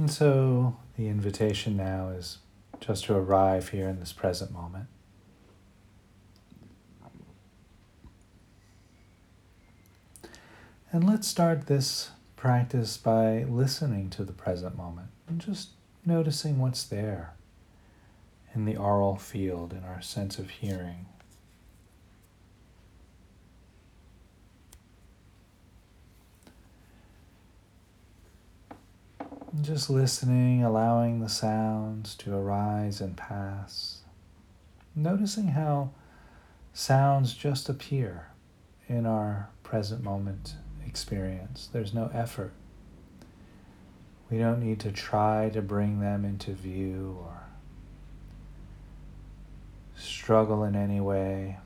And so the invitation now is just to arrive here in this present moment. And let's start this practice by listening to the present moment and just noticing what's there in the aural field, in our sense of hearing. Just listening, allowing the sounds to arise and pass. Noticing how sounds just appear in our present moment experience. There's no effort. We don't need to try to bring them into view or struggle in any way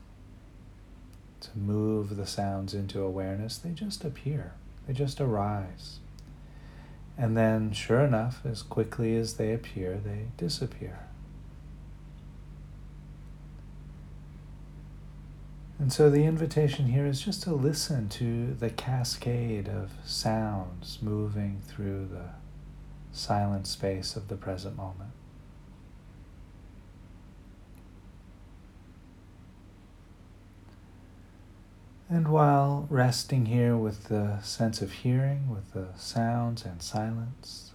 to move the sounds into awareness. They just appear, they just arise. And then, sure enough, as quickly as they appear, they disappear. And so the invitation here is just to listen to the cascade of sounds moving through the silent space of the present moment. And while resting here with the sense of hearing, with the sounds and silence,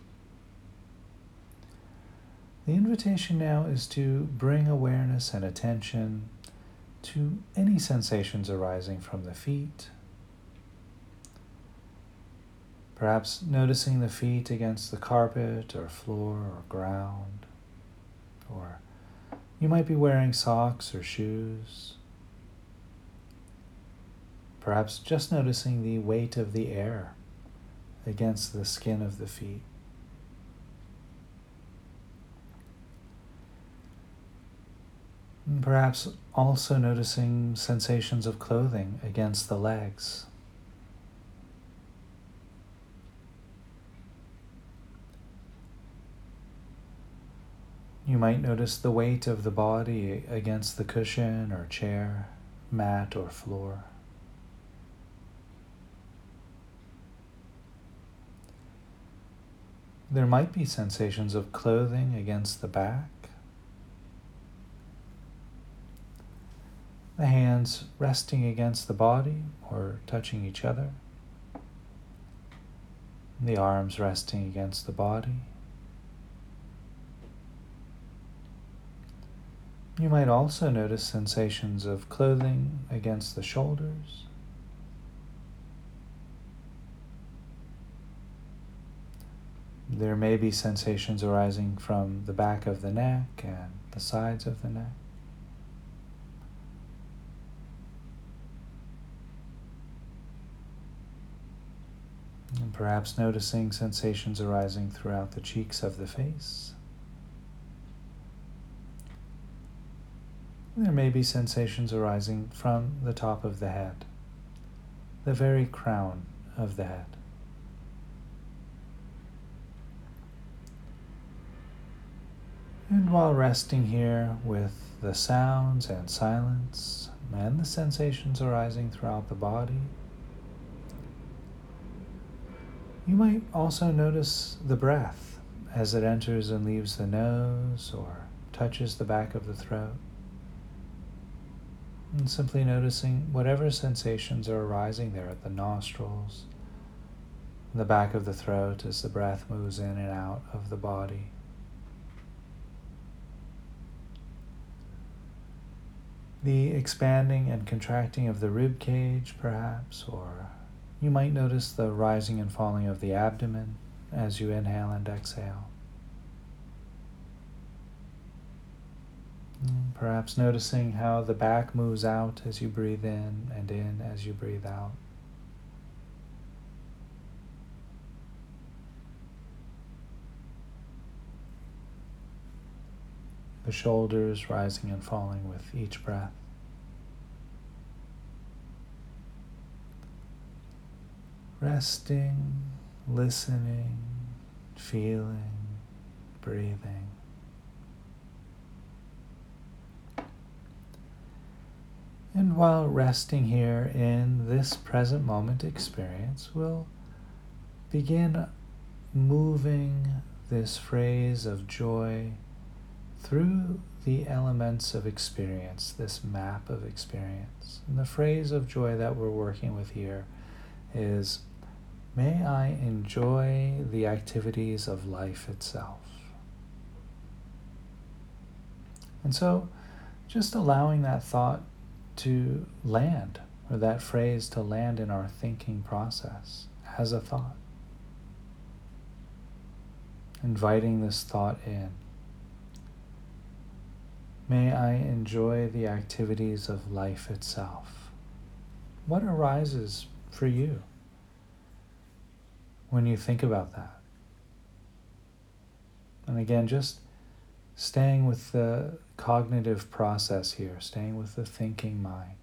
the invitation now is to bring awareness and attention to any sensations arising from the feet. Perhaps noticing the feet against the carpet or floor or ground, or you might be wearing socks or shoes. Perhaps just noticing the weight of the air against the skin of the feet. And perhaps also noticing sensations of clothing against the legs. You might notice the weight of the body against the cushion or chair, mat or floor. There might be sensations of clothing against the back, the hands resting against the body or touching each other, the arms resting against the body. You might also notice sensations of clothing against the shoulders There may be sensations arising from the back of the neck and the sides of the neck. And perhaps noticing sensations arising throughout the cheeks of the face. There may be sensations arising from the top of the head, the very crown of the head. And while resting here with the sounds and silence and the sensations arising throughout the body, you might also notice the breath as it enters and leaves the nose or touches the back of the throat. And simply noticing whatever sensations are arising there at the nostrils, the back of the throat as the breath moves in and out of the body. The expanding and contracting of the rib cage, perhaps, or you might notice the rising and falling of the abdomen as you inhale and exhale. Hmm, perhaps noticing how the back moves out as you breathe in and in as you breathe out. The shoulders rising and falling with each breath. Resting, listening, feeling, breathing. And while resting here in this present moment experience, we'll begin moving this phrase of joy through the elements of experience, this map of experience. And the phrase of joy that we're working with here is May I enjoy the activities of life itself. And so, just allowing that thought to land, or that phrase to land in our thinking process as a thought. Inviting this thought in. May I enjoy the activities of life itself. What arises for you when you think about that? And again, just staying with the cognitive process here, staying with the thinking mind.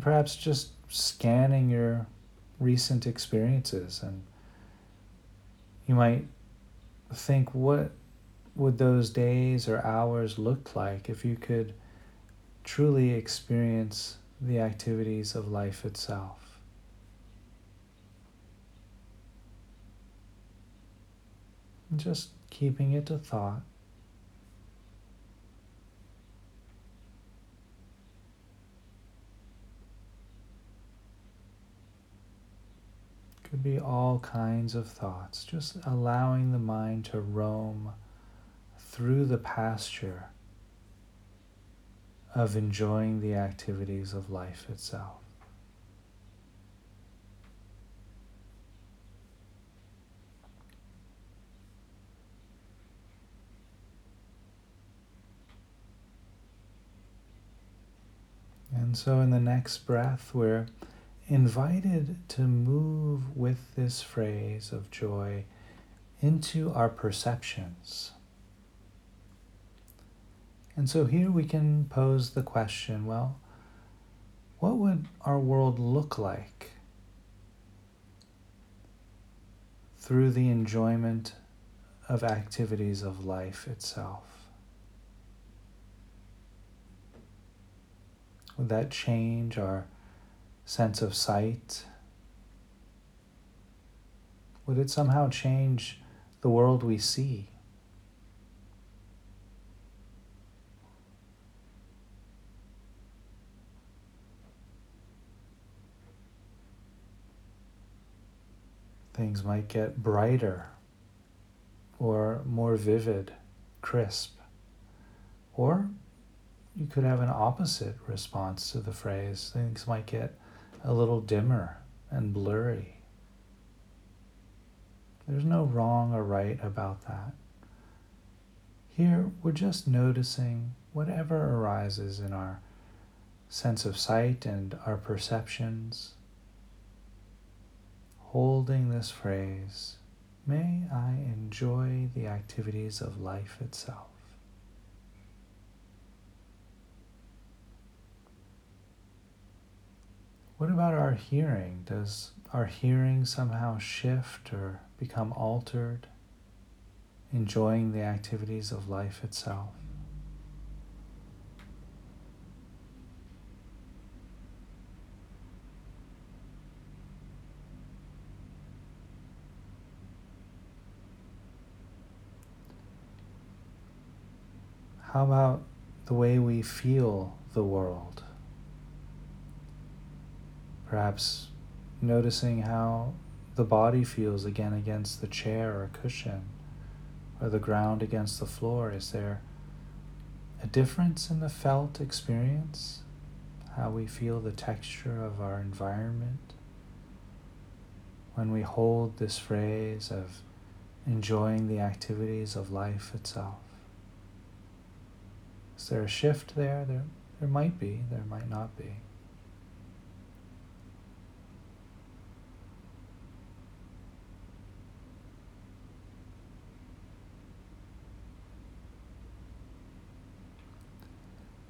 Perhaps just scanning your recent experiences and you might think what would those days or hours look like if you could truly experience the activities of life itself? Just keeping it a thought could be all kinds of thoughts, just allowing the mind to roam through the pasture of enjoying the activities of life itself. And so, in the next breath, we're invited to move with this phrase of joy into our perceptions. And so here we can pose the question well, what would our world look like through the enjoyment of activities of life itself? Would that change our sense of sight? Would it somehow change the world we see? Things might get brighter or more vivid, crisp, or you could have an opposite response to the phrase. Things might get a little dimmer and blurry. There's no wrong or right about that. Here, we're just noticing whatever arises in our sense of sight and our perceptions. Holding this phrase, may I enjoy the activities of life itself. What about our hearing? Does our hearing somehow shift or become altered, enjoying the activities of life itself? How about the way we feel the world? Perhaps noticing how the body feels again against the chair or cushion or the ground against the floor. Is there a difference in the felt experience? How we feel the texture of our environment? When we hold this phrase of enjoying the activities of life itself. Is there a shift there? There, there might be, there might not be.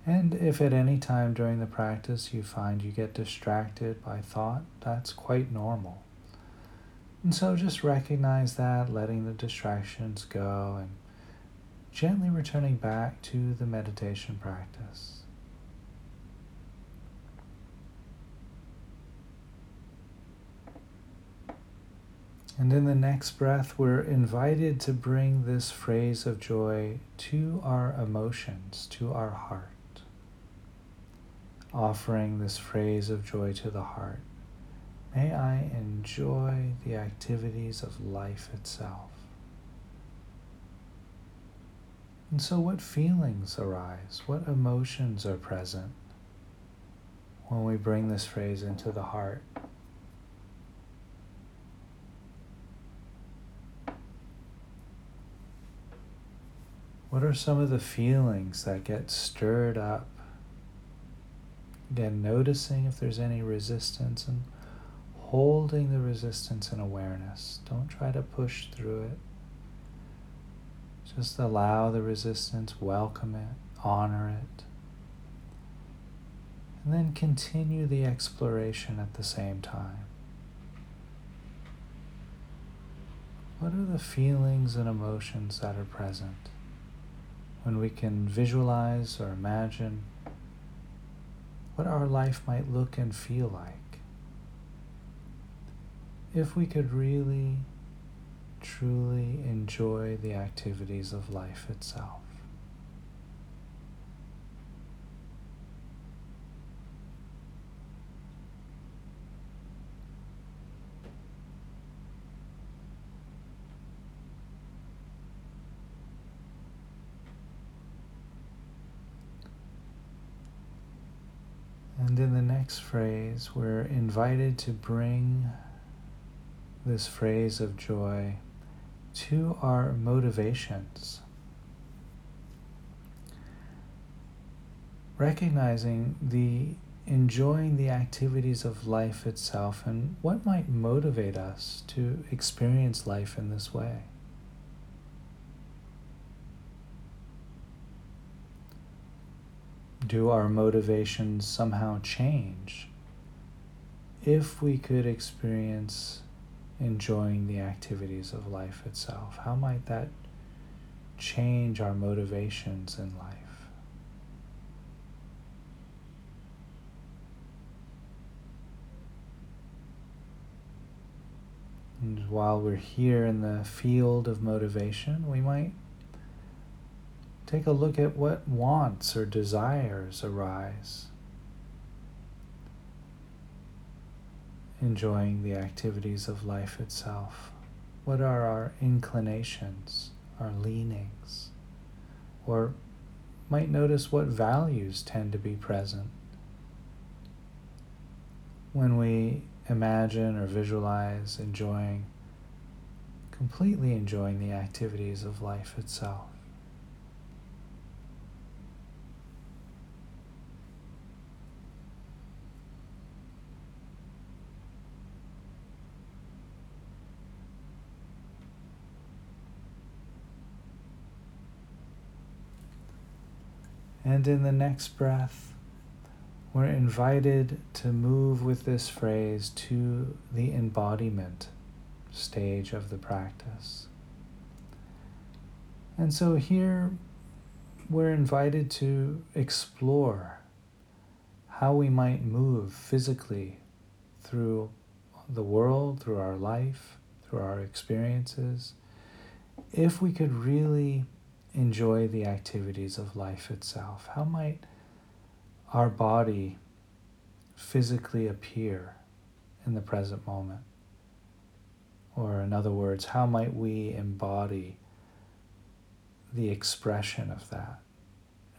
And if at any time during the practice you find you get distracted by thought, that's quite normal. And so just recognize that, letting the distractions go, and gently returning back to the meditation practice. And in the next breath, we're invited to bring this phrase of joy to our emotions, to our heart. Offering this phrase of joy to the heart. May I enjoy the activities of life itself. And so, what feelings arise? What emotions are present when we bring this phrase into the heart? What are some of the feelings that get stirred up? Again, noticing if there's any resistance and holding the resistance in awareness. Don't try to push through it. Just allow the resistance, welcome it, honor it. And then continue the exploration at the same time. What are the feelings and emotions that are present? When we can visualize or imagine what our life might look and feel like if we could really truly enjoy the activities of life itself. And in the next phrase, we're invited to bring this phrase of joy to our motivations. Recognizing the enjoying the activities of life itself and what might motivate us to experience life in this way. Do our motivations somehow change if we could experience enjoying the activities of life itself? How might that change our motivations in life? And while we're here in the field of motivation, we might take a look at what wants or desires arise enjoying the activities of life itself? What are our inclinations, our leanings? Or might notice what values tend to be present when we imagine or visualize enjoying, completely enjoying the activities of life itself. And in the next breath, we're invited to move with this phrase to the embodiment stage of the practice. And so here we're invited to explore how we might move physically through the world, through our life, through our experiences, if we could really enjoy the activities of life itself? How might our body physically appear in the present moment? Or, in other words, how might we embody the expression of that,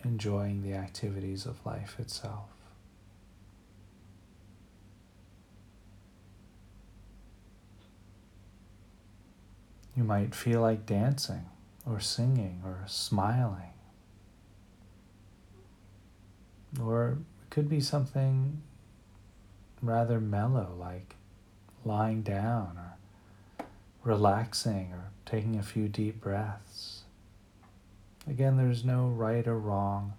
enjoying the activities of life itself? You might feel like dancing or singing or smiling. Or it could be something rather mellow, like lying down or relaxing or taking a few deep breaths. Again, there's no right or wrong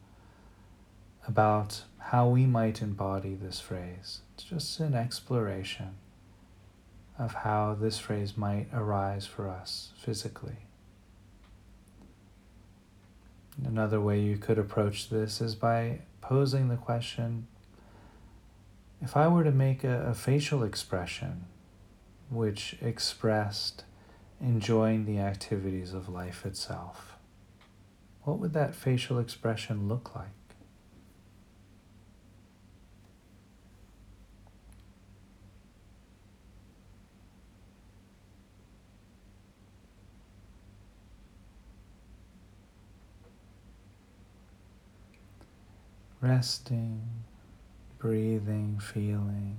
about how we might embody this phrase. It's just an exploration of how this phrase might arise for us physically. Another way you could approach this is by posing the question if I were to make a, a facial expression which expressed enjoying the activities of life itself, what would that facial expression look like? Resting, breathing, feeling.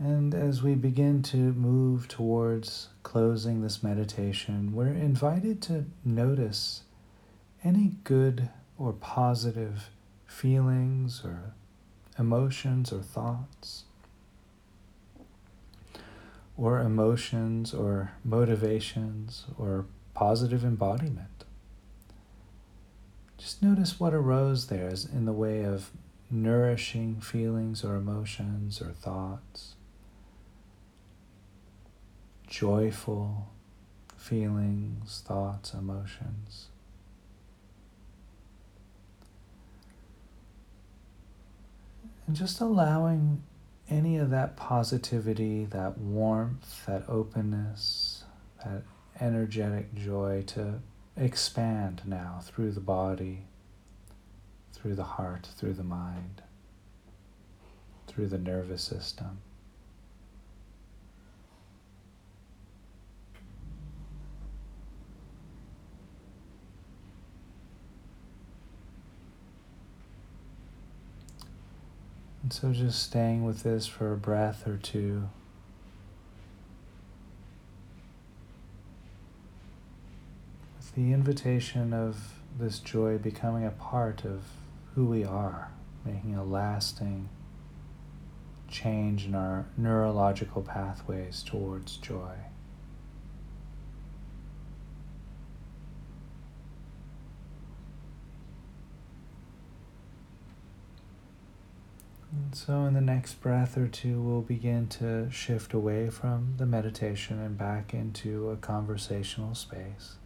And as we begin to move towards closing this meditation, we're invited to notice any good or positive feelings or emotions or thoughts, or emotions or motivations or positive embodiment. Just notice what arose there in the way of nourishing feelings or emotions or thoughts joyful feelings, thoughts, emotions. And just allowing any of that positivity, that warmth, that openness, that energetic joy to expand now through the body, through the heart, through the mind, through the nervous system. And so just staying with this for a breath or two. With the invitation of this joy becoming a part of who we are, making a lasting change in our neurological pathways towards joy. And so, in the next breath or two, we'll begin to shift away from the meditation and back into a conversational space.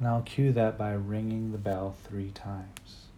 And I'll cue that by ringing the bell three times.